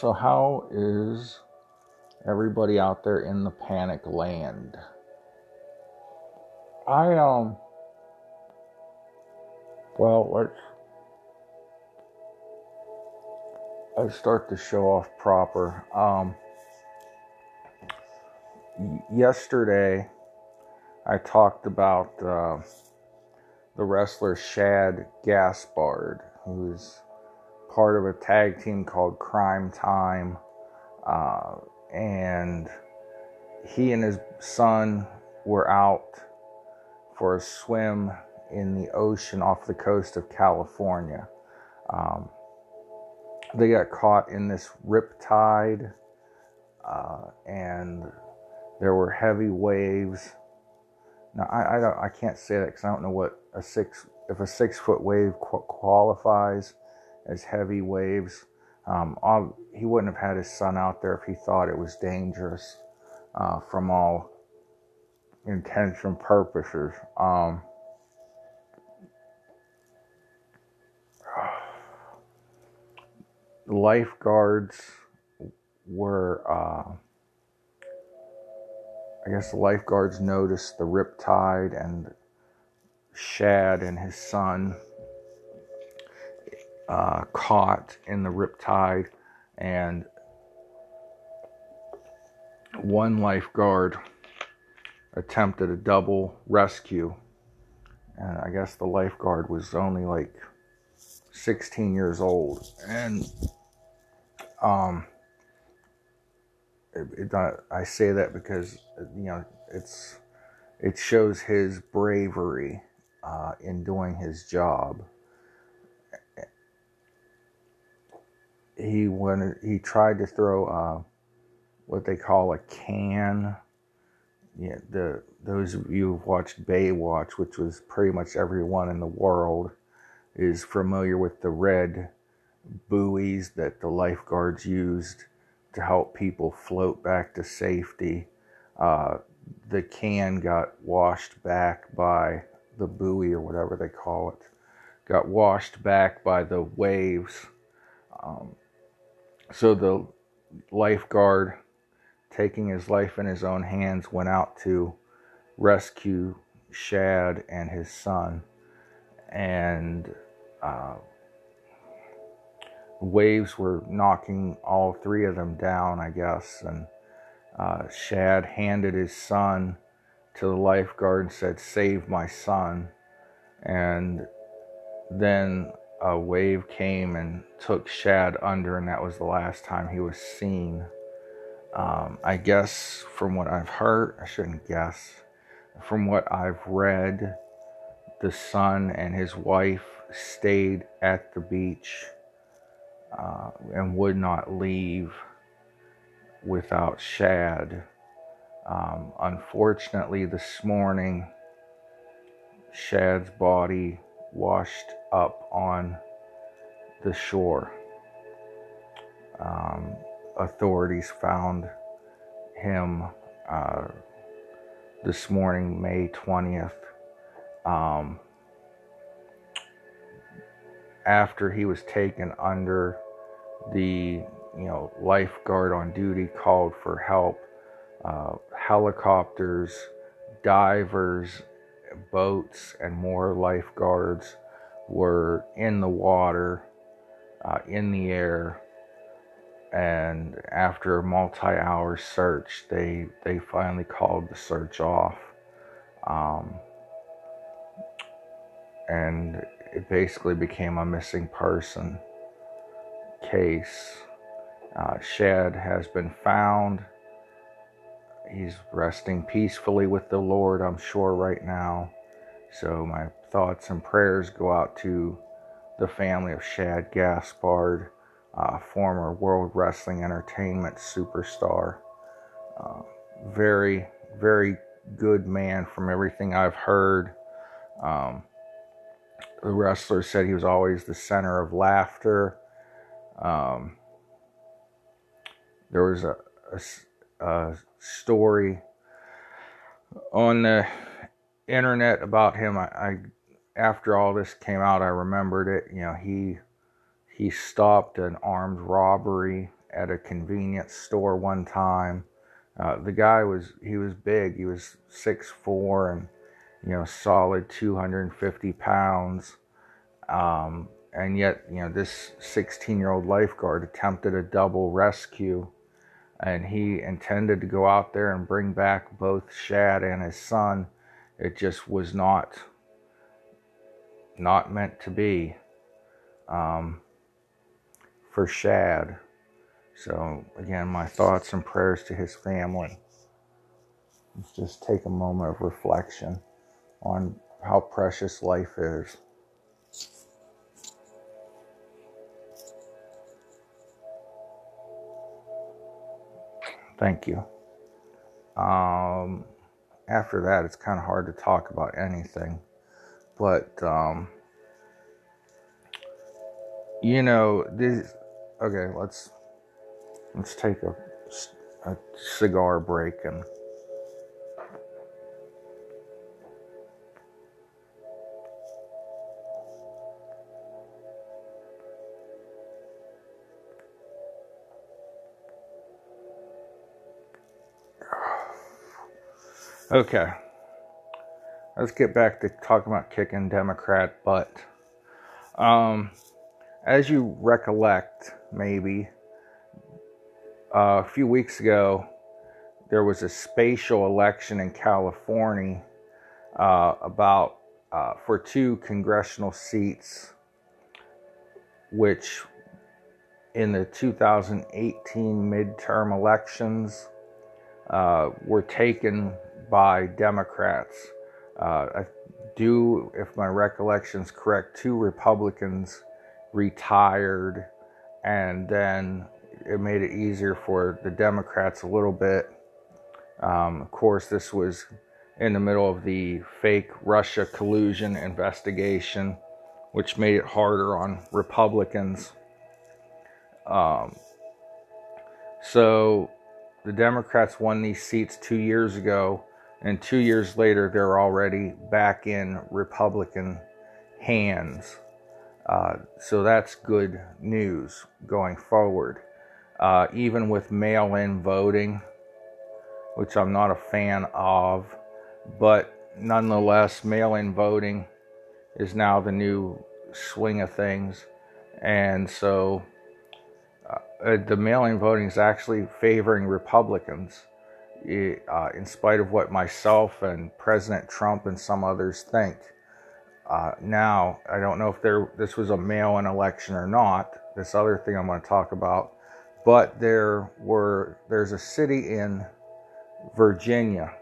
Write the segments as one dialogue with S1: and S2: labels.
S1: So, how is everybody out there in the panic land? I, um, well, let's, let's start the show off proper. Um, yesterday, I talked about uh, the wrestler Shad Gaspard, who's part of a tag team called Cryme Tyme. Uh, and he and his son were out for a swim in the ocean off the coast of California. Um, they got caught in this rip tide, uh, and there were heavy waves. Now I I, don't, I can't say that because I don't know what a six if a six foot wave qualifies as heavy waves. Um, all, he wouldn't have had his son out there if he thought it was dangerous uh, from all intents and purposes. Um, lifeguards were, uh, I guess the lifeguards noticed the riptide and Shad and his son uh, caught in the riptide, and one lifeguard attempted a double rescue. And I guess the lifeguard was only like 16 years old. And um, it, it, I say that because, you know, it's it shows his bravery uh, in doing his job. He went he tried to throw uh, what they call a can. Yeah, the those of you who've watched Baywatch, which was pretty much everyone in the world, is familiar with the red buoys that the lifeguards used to help people float back to safety. Uh, the can got washed back by the buoy or whatever they call it, got washed back by the waves. Um, so the lifeguard, taking his life in his own hands, went out to rescue Shad and his son. And uh, waves were knocking all three of them down, I guess. And uh, Shad handed his son to the lifeguard and said, Save my son. And then a wave came and took Shad under, and that was the last time he was seen. Um, I guess from what I've heard, I shouldn't guess, from what I've read, the son and his wife stayed at the beach uh, and would not leave without Shad. Um, unfortunately, this morning, Shad's body washed up on the shore. Um, authorities found him uh, this morning, May 20th. Um, after he was taken under, the you know lifeguard on duty called for help. Uh, helicopters, divers, boats and more lifeguards were in the water, uh, in the air, and after a multi-hour search, they they finally called the search off, um, and it basically became a missing person case. Uh, Shad has been found he's resting peacefully with the Lord, I'm sure, right now. So my thoughts and prayers go out to the family of Shad Gaspard, uh, former World Wrestling Entertainment superstar. Uh, very, very good man from everything I've heard. Um, the wrestler said he was always the center of laughter. Um, there was a, a uh, story on the internet about him. I, I, after all this came out, I remembered it. You know, he he stopped an armed robbery at a convenience store one time. Uh, the guy was he was big. He was six four and you know solid 250 pounds. Um, and yet you know this 16 year old lifeguard attempted a double rescue and he intended to go out there and bring back both Shad and his son. It just was not not meant to be um, for Shad. So again, my thoughts and prayers to his family. Let's just take a moment of reflection on how precious life is. Thank you. Um, after that, it's kind of hard to talk about anything. But, um, you know, this. Okay, let's let's take a, a cigar break and. Okay. Let's get back to talking about kicking Democrat butt. Um, as you recollect, maybe, uh, a few weeks ago, there was a spatial election in California uh, about uh, for two congressional seats, which in the 2018 midterm elections uh, were taken by Democrats. Uh, I do, if my recollection's correct, two Republicans retired, and then it made it easier for the Democrats a little bit. Um, of course, this was in the middle of the fake Russia collusion investigation, which made it harder on Republicans. Um, so the Democrats won these seats two years ago and two years later, they're already back in Republican hands. Uh, so that's good news going forward. Uh, even with mail in voting, which I'm not a fan of, but nonetheless, mail in voting is now the new swing of things. And so uh, the mail in voting is actually favoring Republicans uh, in spite of what myself and President Trump and some others think. Uh, now, I don't know if there this was a mail-in election or not. This other thing I'm going to talk about, but there were there's a city in Virginia,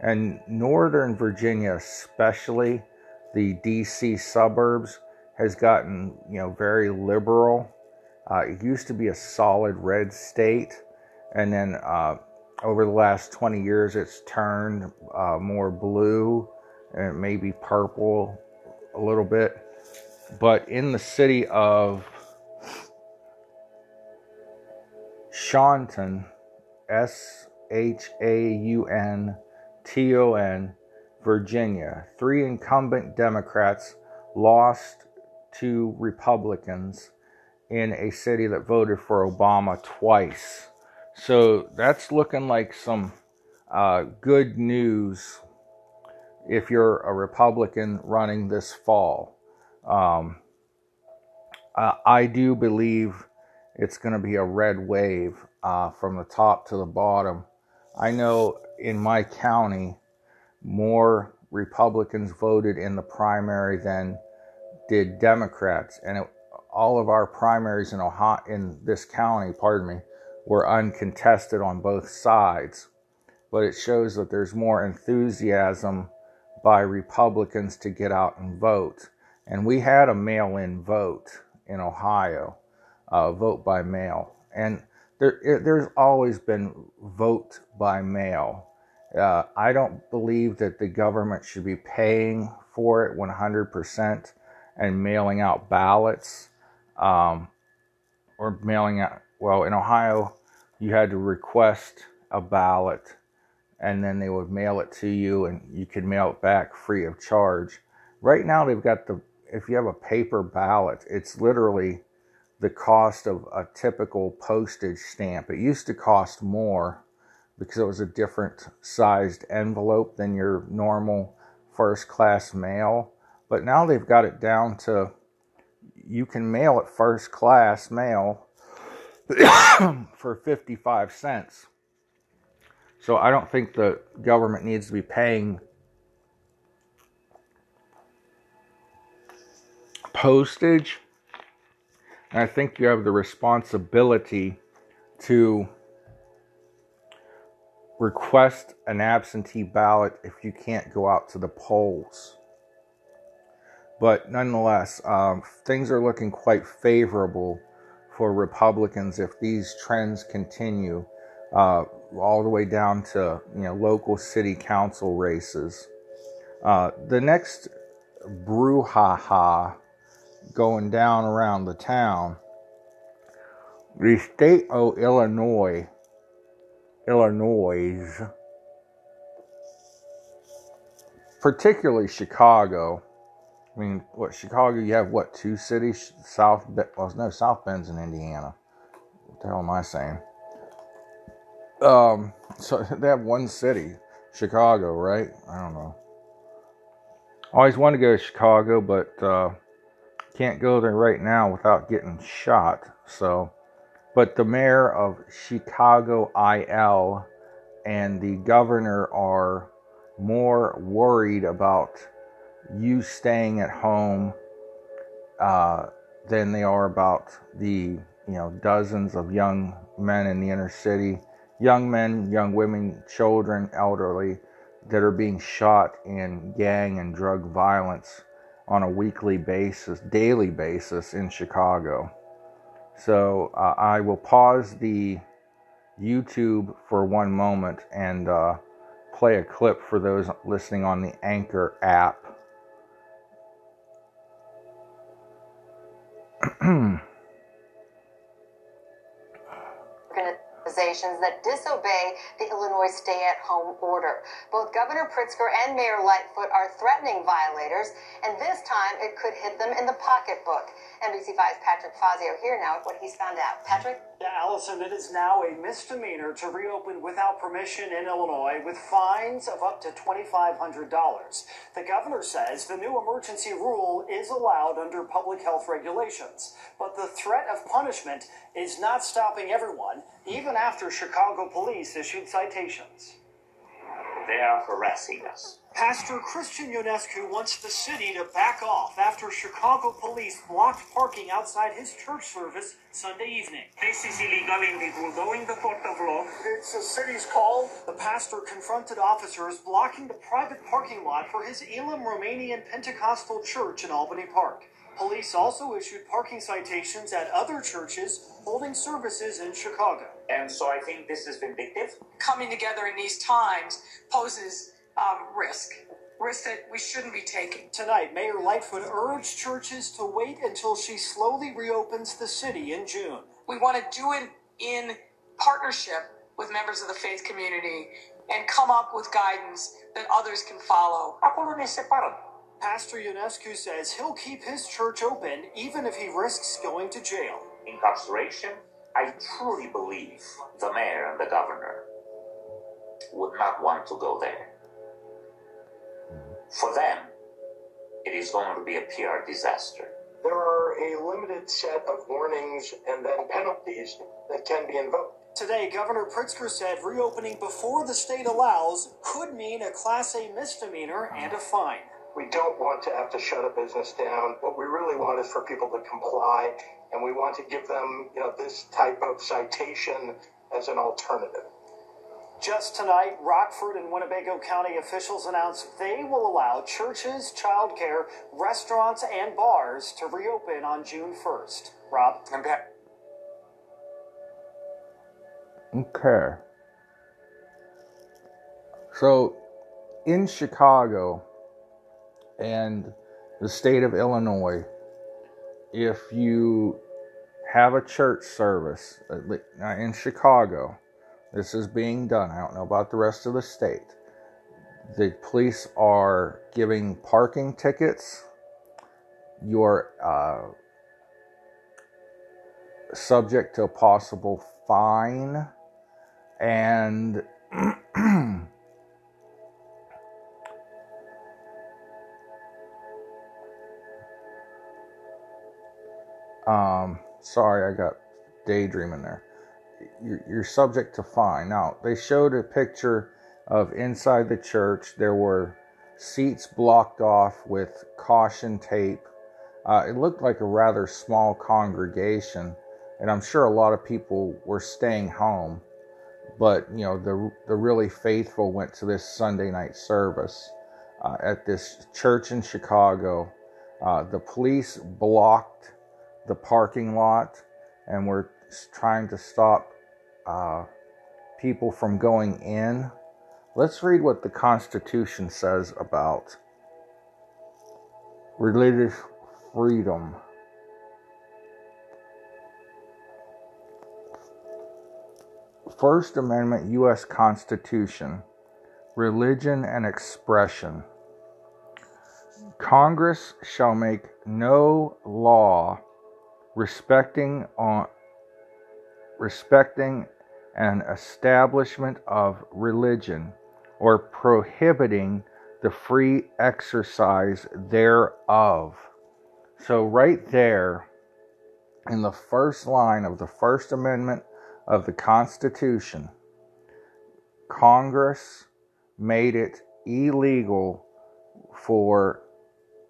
S1: and Northern Virginia, especially the D.C. suburbs, has gotten you know very liberal. Uh, it used to be a solid red state, and then uh, over the last 20 years, it's turned uh, more blue and maybe purple a little bit. But in the city of Shaunton, S H A U N T O N, Virginia, three incumbent Democrats lost to Republicans in a city that voted for Obama twice. So that's looking like some uh, good news if you're a Republican running this fall. Um, I do believe it's going to be a red wave uh, from the top to the bottom. I know in my county, more Republicans voted in the primary than did Democrats, and it, all of our primaries in Ohio, in this county, pardon me, were uncontested on both sides, but it shows that there's more enthusiasm by Republicans to get out and vote. And we had a mail in vote in Ohio, uh, vote by mail. And there, it, there's always been vote by mail. Uh, I don't believe that the government should be paying for it 100% and mailing out ballots um, or mailing out well, in Ohio, you had to request a ballot and then they would mail it to you and you could mail it back free of charge. Right now, they've got the, if you have a paper ballot, it's literally the cost of a typical postage stamp. It used to cost more because it was a different sized envelope than your normal first class mail. But now they've got it down to you can mail it first class mail for 55 cents. So I don't think the government needs to be paying postage. And I think you have the responsibility to request an absentee ballot if you can't go out to the polls. But nonetheless, um, things are looking quite favorable for Republicans if these trends continue, uh, all the way down to you know local city council races. Uh, the next brouhaha going down around the town, the state of Illinois Illinois, particularly Chicago. I mean, what Chicago? You have what two cities? South, well, no, South Bend's in Indiana. What the hell am I saying? Um, so they have one city, Chicago, right? I don't know. Always wanted to go to Chicago, but uh, can't go there right now without getting shot. So but the mayor of Chicago IL and the governor are more worried about you staying at home uh, than they are about the you know dozens of young men in the inner city, young men, young women, children, elderly that are being shot in gang and drug violence on a weekly basis, daily basis in Chicago. So uh, I will pause the YouTube for one moment and uh, play a clip for those listening on the Anchor app.
S2: Organizations that disobey the Illinois stay at home order. Both Governor Pritzker and Mayor Lightfoot are threatening violators, and this time it could hit them in the pocketbook. NBC5's Patrick Fazio here now with what he's found out. Patrick?
S3: Allison, it is now a misdemeanor to reopen without permission in Illinois with fines of up to $2,500. The governor says the new emergency rule is allowed under public health regulations, but the threat of punishment is not stopping everyone, even after Chicago police issued citations.
S4: They are harassing us.
S3: Pastor Christian Ionescu wants the city to back off after Chicago police blocked parking outside his church service Sunday evening.
S4: This is illegal and it will go in the court of law.
S3: It's the city's call. The pastor confronted officers blocking the private parking lot for his Elim Romanian Pentecostal church in Albany Park. Police also issued parking citations at other churches holding services in Chicago.
S4: And so I think this is vindictive.
S5: Coming together in these times poses um, risk, risk that we shouldn't be taking.
S3: Tonight, Mayor Lightfoot urged churches to wait until she slowly reopens the city in June.
S5: We want to do it in partnership with members of the faith community and come up with guidance that others can follow.
S3: Pastor Ionescu says he'll keep his church open even if he risks going to jail.
S4: Incarceration, I truly believe the mayor and the governor would not want to go there. For them, it is going to be a PR disaster.
S6: There are a limited set of warnings and then penalties that can be invoked.
S3: Today, Governor Pritzker said reopening before the state allows could mean a Class A misdemeanor and a fine.
S6: We don't want to have to shut a business down. What we really want is for people to comply, and we want to give them, you know, this type of citation as an alternative.
S3: Just tonight, Rockford and Winnebago County officials announced they will allow churches, childcare, restaurants, and bars to reopen on June 1st. Rob?
S1: Okay. So, in Chicago and the state of Illinois, if you have a church service uh, in Chicago, this is being done. I don't know about the rest of the state. The police are giving parking tickets. Your uh, subject to a possible fine and sorry i got daydreaming there. You're, you're subject to fine. Now they showed a picture of inside the church. There were seats blocked off with caution tape. Uh, it looked like a rather small congregation and i'm sure a lot of people were staying home. But you know the the really faithful went to this Sunday night service uh, at this church in Chicago. Uh, the police blocked the parking lot and we're trying to stop uh, people from going in. Let's read what the Constitution says about religious freedom. First Amendment U.S. Constitution Religion and Expression. Congress shall make no law respecting on respecting an establishment of religion or prohibiting the free exercise thereof. So right there in the first line of the First Amendment of the Constitution, Congress made it illegal for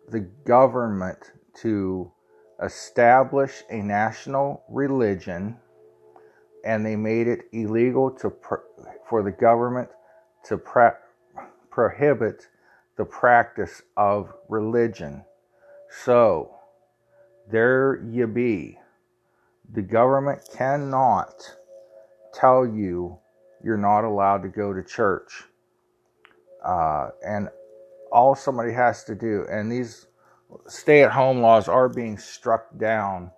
S1: the government to establish a national religion and they made it illegal to for the government to prohibit the practice of religion. So, there you be. The government cannot tell you you're not allowed to go to church. Uh, and all somebody has to do, and these stay at home laws are being struck down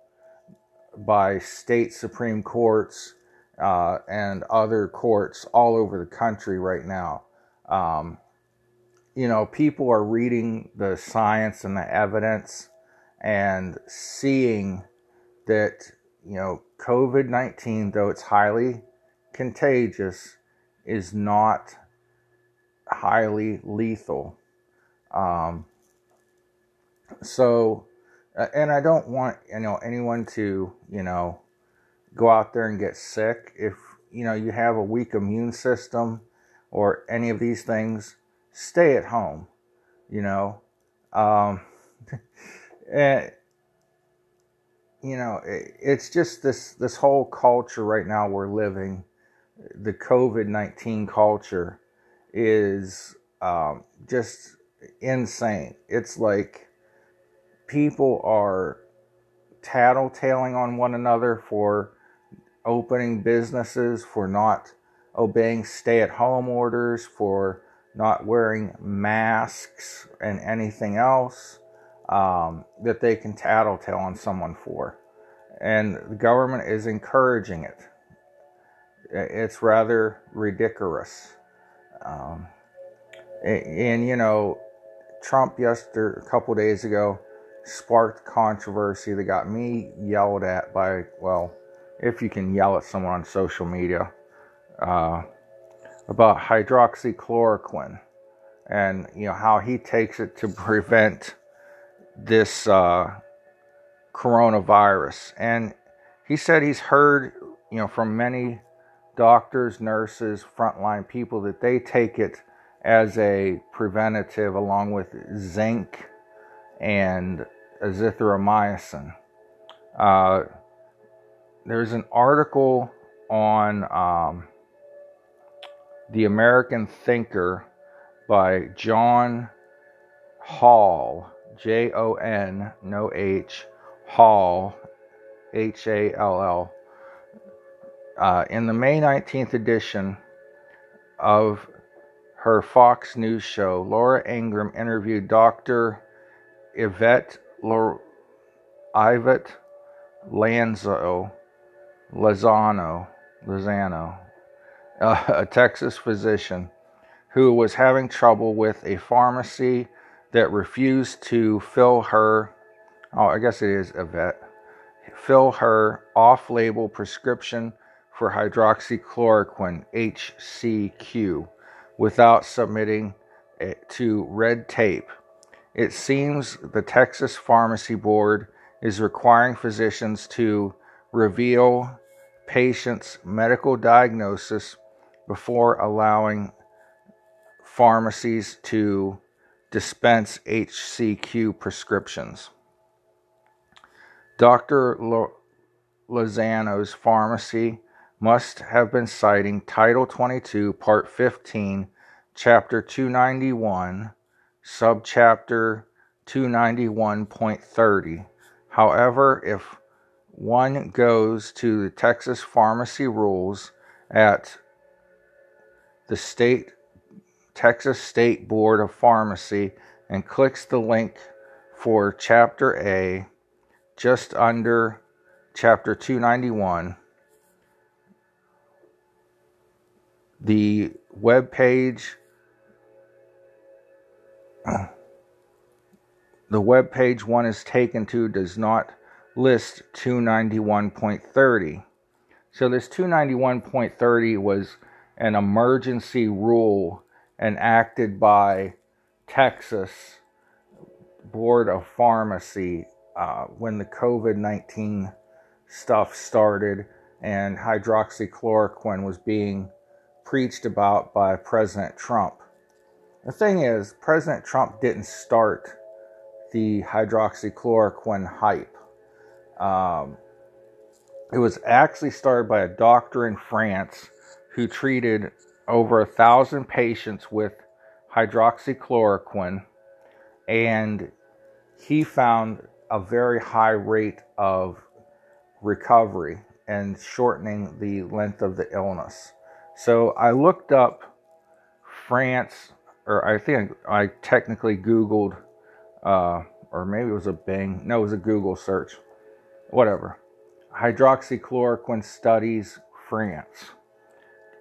S1: by state Supreme Courts uh, and other courts all over the country right now. Um, you know, people are reading the science and the evidence and seeing that, you know, COVID 19, though it's highly contagious is not highly lethal. Um, so, uh, and I don't want you know anyone to you know go out there and get sick if you know you have a weak immune system or any of these things. Stay at home. You know, um, and you know it, it's just this this whole culture right now we're living the COVID 19 culture is um, just insane. It's like people are tattletaling on one another for opening businesses, for not obeying stay at home orders, for not wearing masks and anything else um, that they can tattletale on someone for. And the government is encouraging it it's rather ridiculous. Um, and, and, you know, Trump yesterday, a couple days ago, sparked controversy that got me yelled at by, well, if you can yell at someone on social media, uh, about hydroxychloroquine and, you know, how he takes it to prevent this uh, coronavirus. And he said he's heard, you know, from many doctors, nurses, frontline people that they take it as a preventative along with zinc and azithromycin. Uh, there's an article on um, the American Thinker by John Hall, J O N, no H, Hall, H A L L uh, in the May 19th edition of her Fox News show, Laura Ingraham interviewed Dr. Yvette Lor- Yvette Lanzo, Lozano, Lozano, a Texas physician who was having trouble with a pharmacy that refused to fill her. Oh, I guess it is Yvette fill her off label prescription for hydroxychloroquine, HCQ, without submitting it to red tape. It seems the Texas Pharmacy Board is requiring physicians to reveal patients' medical diagnosis before allowing pharmacies to dispense HCQ prescriptions. Dr. Lozano's pharmacy must have been citing Title 22, Part 15, Chapter 291, Subchapter 291.30. However, if one goes to the Texas Pharmacy Rules at the state Texas State Board of Pharmacy and clicks the link for Chapter A just under Chapter 291. The web page the web page one is taken to does not list 291.30. So this 291.30 was an emergency rule enacted by Texas Board of Pharmacy uh, when the COVID 19 stuff started and hydroxychloroquine was being preached about by President Trump. The thing is, President Trump didn't start the hydroxychloroquine hype. Um, it was actually started by a doctor in France who treated over a thousand patients with hydroxychloroquine, and he found a very high rate of recovery and shortening the length of the illness. So I looked up France, or I think I technically Googled, uh, or maybe it was a Bing. No, it was a Google search. Whatever. Hydroxychloroquine studies France.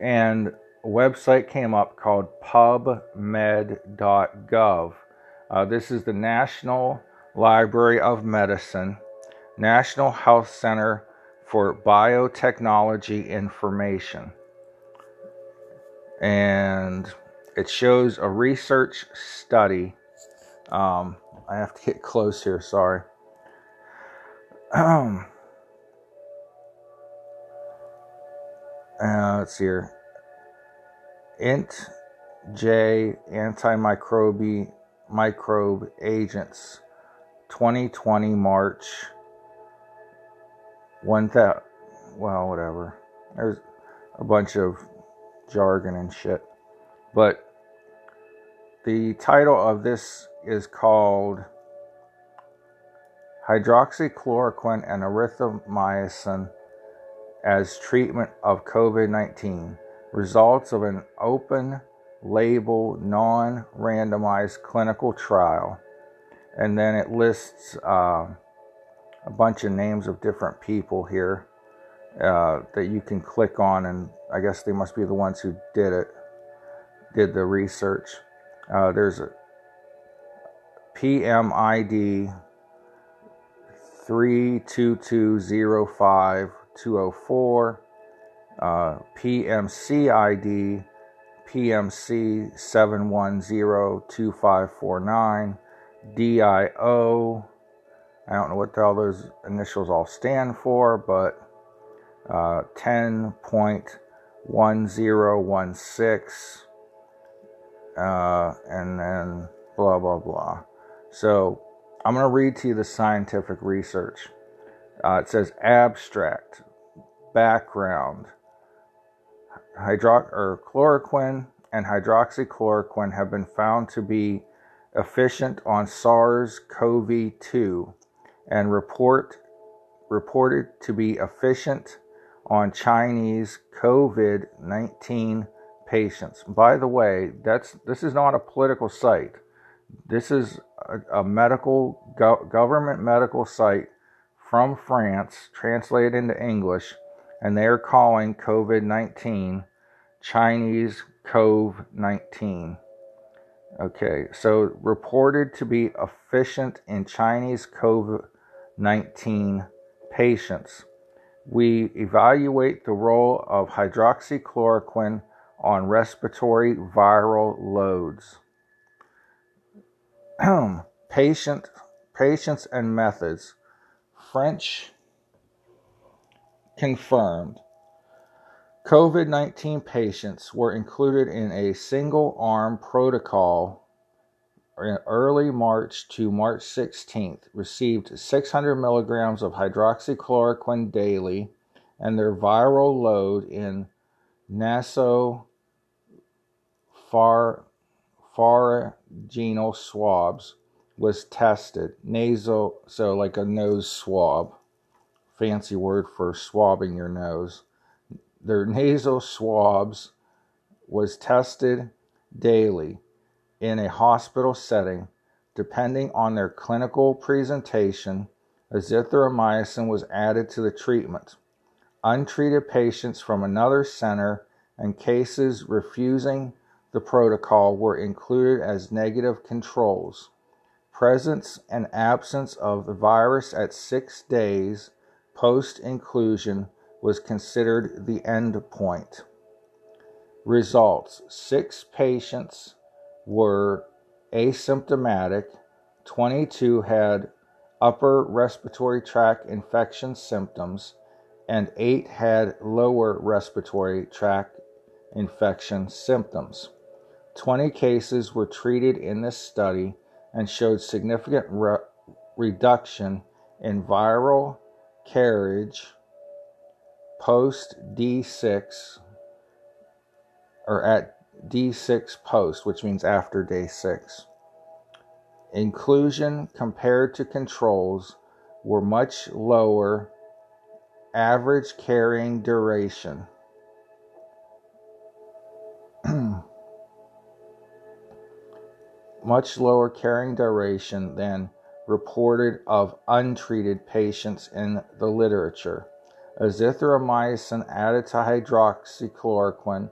S1: And a website came up called pubmed.gov. Uh, this is the National Library of Medicine, National Health Center for Biotechnology Information. And it shows a research study. Um, I have to get close here, sorry. Um, uh, let's see here. Int J antimicrobial microbe agents 2020 March 1000 well whatever there's a bunch of jargon and shit but the title of this is called hydroxychloroquine and erythromycin as treatment of COVID 19. Results of an open label, non randomized clinical trial. And then it lists uh, a bunch of names of different people here uh, that you can click on, and I guess they must be the ones who did it, did the research. Uh, there's a PMID 32205 uh, PMC ID PMC 7102549, DIO. I don't know what all those initials all stand for, but uh, 10.1016, uh, and then blah, blah, blah. So I'm going to read to you the scientific research. Uh, it says abstract, background, hydro- or chloroquine and hydroxychloroquine have been found to be efficient on SARS-CoV-2 and report reported to be efficient on Chinese COVID-19 patients. By the way, that's this is not a political site. This is a, a medical go, government medical site from France, translated into English, and they are calling COVID 19 Chinese COVID-19. Okay, so reported to be efficient in Chinese COVID 19 patients. We evaluate the role of hydroxychloroquine on respiratory viral loads. Patient, patients and methods. French confirmed. COVID 19 patients were included in a single arm protocol in early March to March 16th, received 600 milligrams of hydroxychloroquine daily, and their viral load in naso pharyngeal swabs was tested. Nasal, so like a nose swab, fancy word for swabbing your nose. Their nasal swabs was tested daily in a hospital setting, depending on their clinical presentation, azithromycin was added to the treatment. Untreated patients from another center and cases refusing the protocol were included as negative controls. Presence and absence of the virus at six days post inclusion was considered the end point. Results Six patients were asymptomatic, 22 had upper respiratory tract infection symptoms, and 8 had lower respiratory tract infection symptoms. 20 cases were treated in this study and showed significant re- reduction in viral carriage post D6 or at D6 post, which means after day 6. Inclusion compared to controls were much lower average carrying duration. Much lower carrying duration than reported of untreated patients in the literature. Azithromycin added to hydroxychloroquine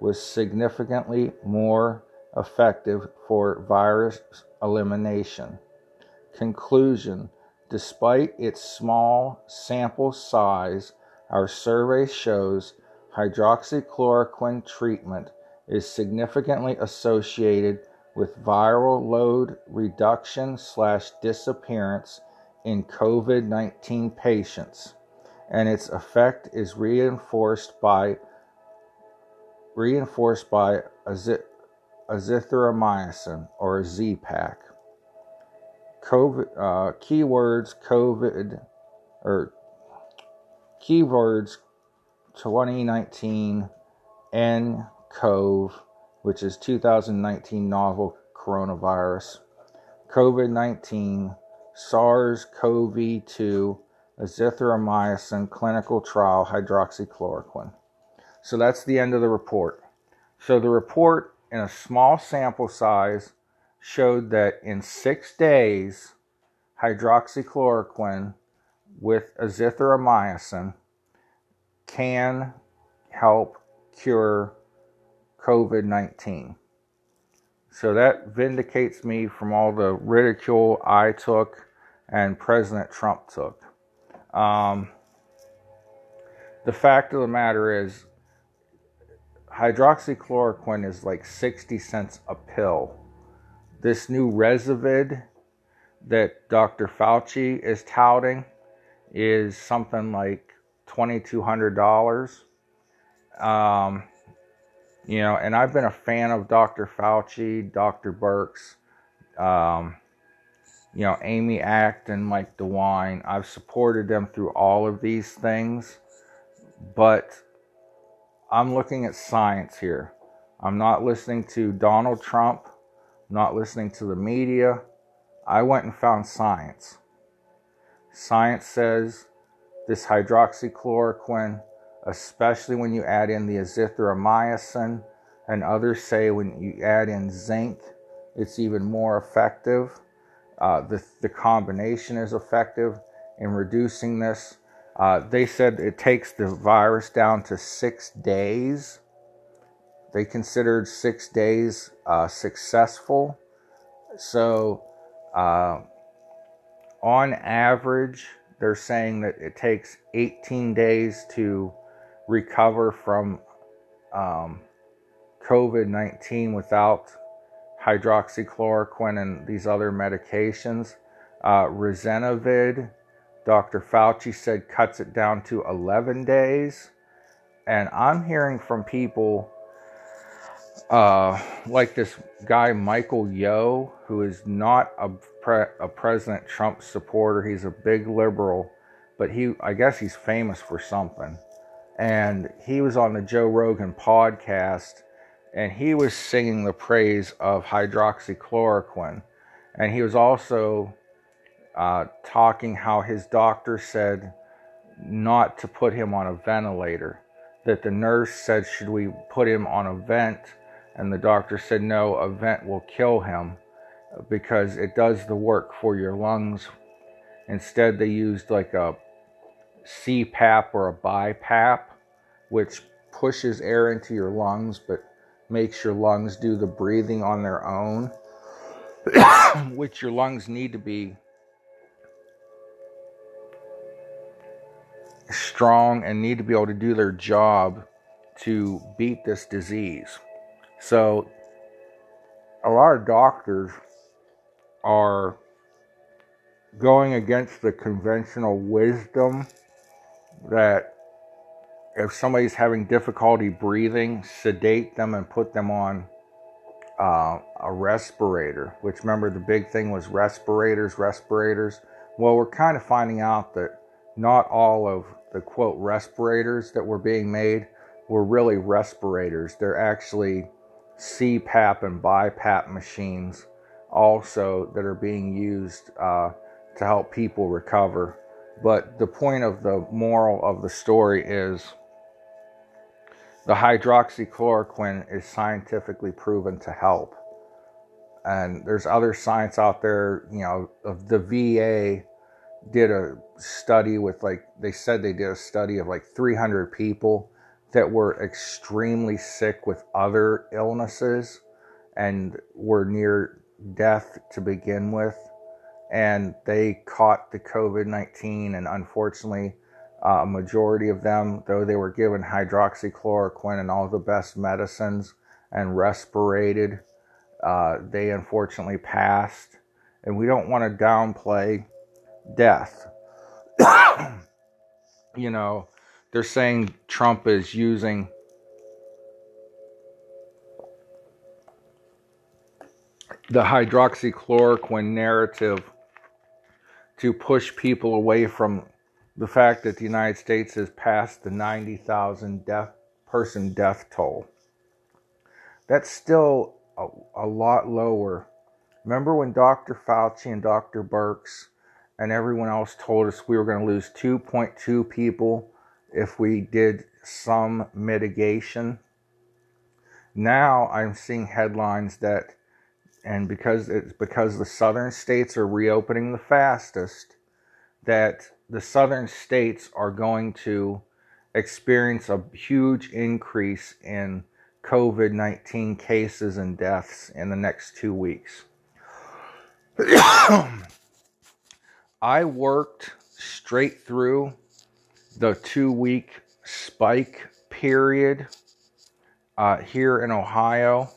S1: was significantly more effective for virus elimination. Conclusion Despite its small sample size, our survey shows hydroxychloroquine treatment is significantly associated with viral load reduction slash disappearance in COVID 19 patients, and its effect is reinforced by reinforced by azithromycin or Z-Pak. COVID, uh, keywords COVID or keywords 2019 nCoV, which is 2019 novel coronavirus, COVID 19, SARS CoV 2, azithromycin clinical trial hydroxychloroquine. So that's the end of the report. So the report, in a small sample size, showed that in six days, hydroxychloroquine with azithromycin can help cure COVID 19. So that vindicates me from all the ridicule I took and President Trump took. Um, the fact of the matter is, hydroxychloroquine is like 60 cents a pill. This new Rezavid that Dr. Fauci is touting is something like $2,200. Um, you know, and I've been a fan of Dr. Fauci, Dr. Birx, um, you know, Amy Acton, Mike DeWine. I've supported them through all of these things, but I'm looking at science here. I'm not listening to Donald Trump, not listening to the media. I went and found science. Science says this hydroxychloroquine, especially when you add in the azithromycin, and others say when you add in zinc, it's even more effective. Uh, the, the combination is effective in reducing this. Uh, they said it takes the virus down to six days. They considered six days uh, successful. So, uh, on average, they're saying that it takes 18 days to recover from um, COVID 19 without hydroxychloroquine and these other medications. Uh, Rezenovid, Dr. Fauci said cuts it down to 11 days. And I'm hearing from people uh, like this guy, Michael Yo, who is not a, pre- a President Trump supporter. He's a big liberal, but he, I guess he's famous for something. And he was on the Joe Rogan podcast and he was singing the praise of hydroxychloroquine. And he was also uh, talking how his doctor said not to put him on a ventilator. That the nurse said, Should we put him on a vent? And the doctor said, No, a vent will kill him because it does the work for your lungs. Instead, they used like a CPAP or a BiPAP, which pushes air into your lungs but makes your lungs do the breathing on their own, which your lungs need to be strong and need to be able to do their job to beat this disease. So, a lot of doctors are going against the conventional wisdom that if somebody's having difficulty breathing, sedate them and put them on uh, a respirator. Which remember, the big thing was respirators, respirators. Well, we're kind of finding out that not all of the quote respirators that were being made were really respirators. They're actually CPAP and BiPAP machines also that are being used uh, to help people recover. But the point of the moral of the story is the hydroxychloroquine is scientifically proven to help. And there's other science out there, you know, of the VA did a study with like, they said they did a study of like 300 people that were extremely sick with other illnesses and were near death to begin with. And they caught the COVID 19 and unfortunately uh, a majority of them, though they were given hydroxychloroquine and all the best medicines and respirated, uh, they unfortunately passed. And we don't want to downplay death. you know, they're saying Trump is using the hydroxychloroquine narrative to push people away from the fact that the United States has passed the 90,000 death person death toll. That's still a, a lot lower. Remember when Dr. Fauci and Dr. Birx and everyone else told us we were going to lose 2.2 people if we did some mitigation? Now I'm seeing headlines that and because it's because the southern states are reopening the fastest that the southern states are going to experience a huge increase in COVID 19 cases and deaths in the next two weeks. I worked straight through the two week spike period uh, here in Ohio.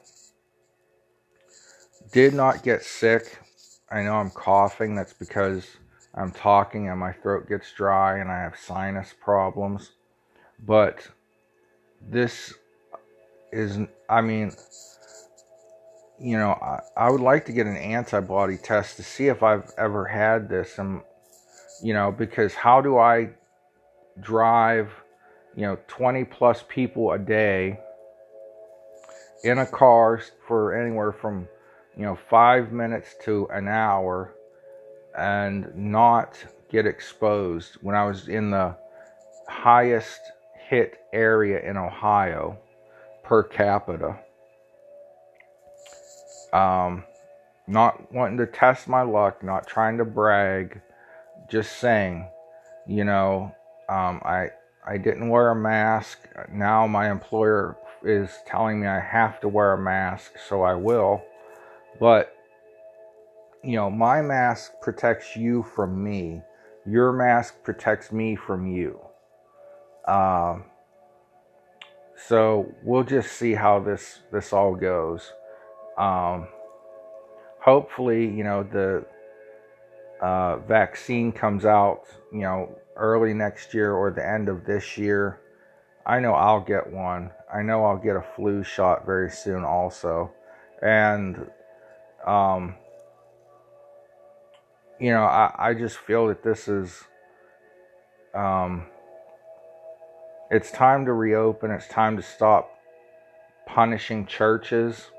S1: Did not get sick. I know I'm coughing. That's because I'm talking and my throat gets dry and I have sinus problems. But this is, I mean, you know, I, I would like to get an antibody test to see if I've ever had this. And, you know, because how do I drive, you know, 20 plus people a day in a car for anywhere from, you know, five minutes to an hour and not get exposed when I was in the highest hit area in Ohio per capita. Um, not wanting to test my luck, not trying to brag, just saying, you know, um, I I didn't wear a mask. Now my employer is telling me I have to wear a mask, so I will. But you know, my mask protects you from me. your mask protects me from you. Um, so we'll just see how this this all goes. Um, hopefully, you know the uh, vaccine comes out, you know, early next year or the end of this year. I know I'll get one. I know I'll get a flu shot very soon, also, and um, you know, I, I just feel that this is um, it's time to reopen. It's time to stop punishing churches.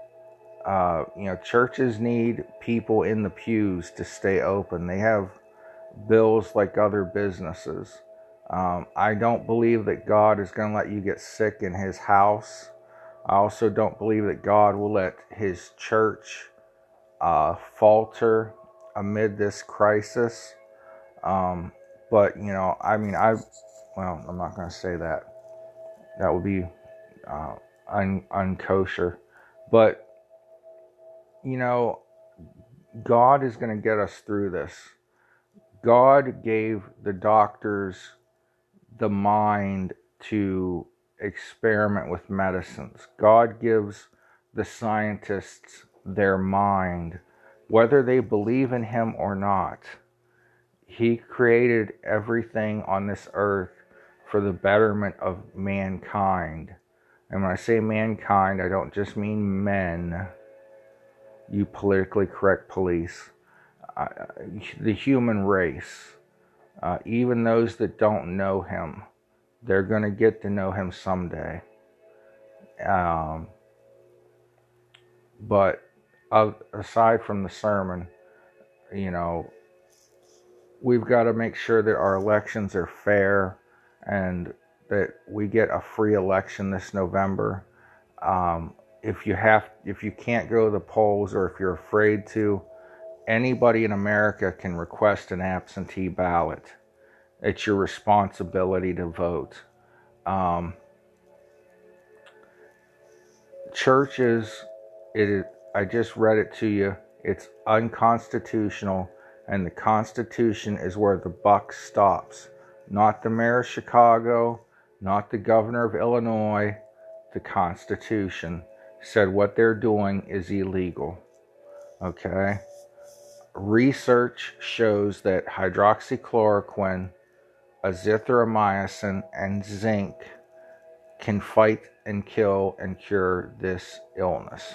S1: Uh, you know, churches need people in the pews to stay open. They have bills like other businesses. Um, I don't believe that God is going to let you get sick in His house. I also don't believe that God will let His church uh, falter amid this crisis. Um, but you know, I mean, I well, I'm not going to say that. That would be uh, un unkosher. But you know, God is going to get us through this. God gave the doctors the mind to experiment with medicines. God gives the scientists their mind, whether they believe in Him or not. He created everything on this earth for the betterment of mankind. And when I say mankind, I don't just mean men, you politically correct police, uh, the human race, uh, even those that don't know him, they're going to get to know him someday. Um, but aside from the sermon, you know, we've got to make sure that our elections are fair and that we get a free election this November. Um, if you have, if you can't go to the polls, or if you're afraid to, anybody in America can request an absentee ballot. It's your responsibility to vote. Um, churches, it is, I just read it to you. It's unconstitutional, and the Constitution is where the buck stops not the mayor of Chicago, not the governor of Illinois. The Constitution said what they're doing is illegal. Okay? Research shows that hydroxychloroquine, azithromycin, and zinc can fight and kill and cure this illness.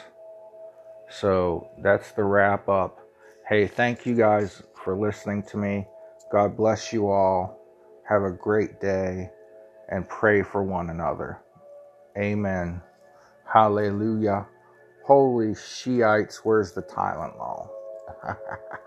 S1: So that's the wrap up. Hey, thank you guys for listening to me. God bless you all. Have a great day and pray for one another. Amen. Hallelujah. Holy Shiites, where's the Tylenol?